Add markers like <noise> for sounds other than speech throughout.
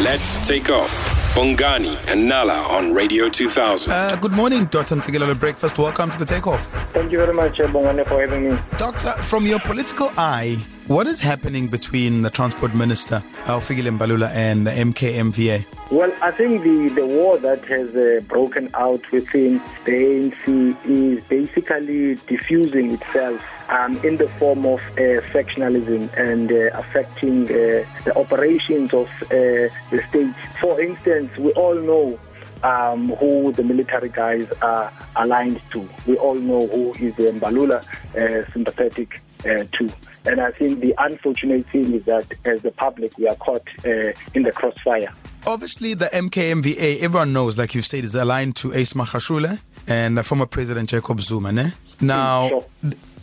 Let's take off. Bongani and Nala on Radio 2000. Uh, good morning, Dr. Ntsikelelo Breakfast. Welcome to the takeoff. Thank you very much, Bongani, for having me. Doctor, from your political eye, what is happening between the Transport Minister, Fikile Mbalula, and the MKMVA? Well, I think the, the war that has uh, broken out within the ANC is basically diffusing itself um, in the form of uh, factionalism and uh, affecting uh, the operations of uh, the state. For instance, we all know um, who the military guys are aligned to. We all know who is the Mbalula uh, sympathetic uh, to. And I think the unfortunate thing is that as the public, we are caught in the crossfire. Obviously, the MKMVA, everyone knows, like you said, is aligned to Ace Magashule and the former President Jacob Zuma. Ne? Now, sure.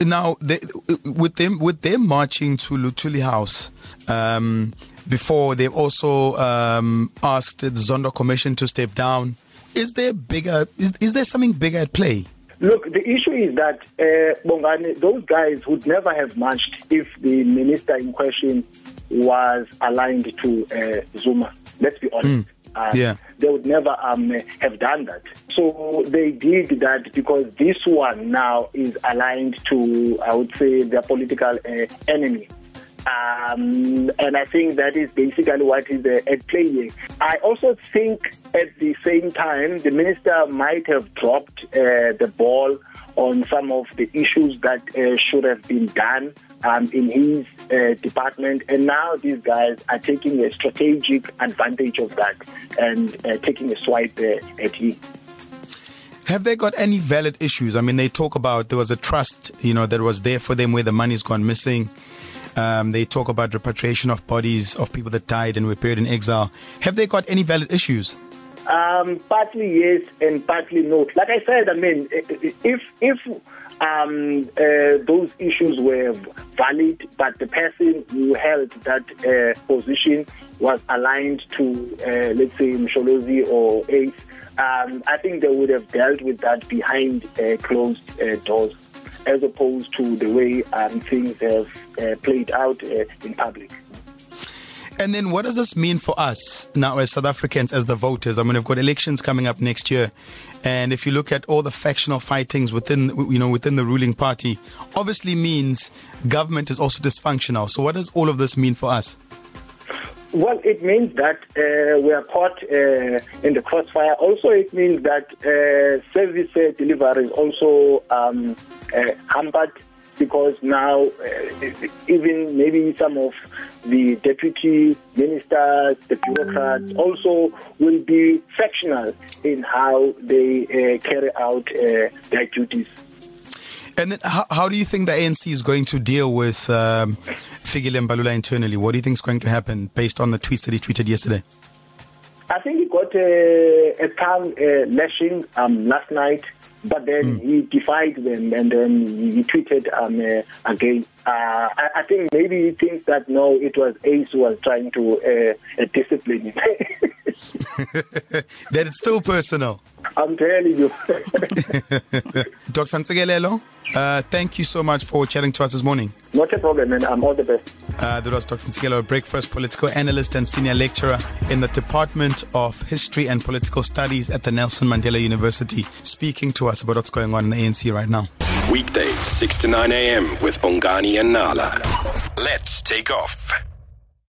now they, with them with them marching to Luthuli House. Um, before they've also um, asked the Zondo Commission to step down. Is there bigger? Is, is there something bigger at play? Look, the issue is that uh, Bongani, those guys would never have marched if the minister in question was aligned to uh, Zuma. Let's be honest. Mm. Uh, yeah. They would never um, have done that. So they did that because this one now is aligned to, I would say, their political uh, enemy. Um, and I think that is basically what is uh, at play here. I also think at the same time, the minister might have dropped uh, the ball on some of the issues that uh, should have been done um, in his uh, department. And now these guys are taking a strategic advantage of that and uh, taking a swipe uh, at him. Have they got any valid issues? I mean, they talk about there was a trust, you know, that was there for them where the money's gone missing. Um, they talk about repatriation of bodies of people that died and were buried in exile. Have they got any valid issues? Um, partly yes and partly no. Like I said, I mean, if if um, uh, those issues were valid, but the person who held that uh, position was aligned to, uh, let's say, Msholozi or Ace, um, I think they would have dealt with that behind uh, closed uh, doors as opposed to the way um, things have uh, played out in public. And then, what does this mean for us now as South Africans, as the voters? I mean, we've got elections coming up next year, and if you look at all the factional fightings within, you know, within the ruling party, obviously means government is also dysfunctional. So, what does all of this mean for us? Well, it means that uh, we are caught uh, in the crossfire. Also, it means that uh, service delivery is also um, uh, hampered because now uh, even maybe some of the deputy ministers, the bureaucrats also will be factional in how they uh, carry out uh, their duties. And then how, how, do you think the ANC is going to deal with um, Fikile Mbalula internally? What do you think is going to happen based on the tweets that he tweeted yesterday? I think he got a, a tongue uh, lashing um, last night but then mm. he defied them and then he tweeted um, uh, again. Uh, I, I, think maybe he thinks that no, it was Ace who was trying to uh, uh discipline him. <laughs> that it's still personal. I'm telling you. <laughs> Dr. Ntsikelelo, uh, thank you so much for chatting to us this morning. Not a problem, and I'm all the best. Uh, that was Dr. Ntsikelelo, breakfast political analyst and senior lecturer in the Department of History and Political Studies at the Nelson Mandela University, speaking to us about what's going on in the ANC right now. Weekdays, 6 to 9 a.m. with Bongani and Nala. Let's take off.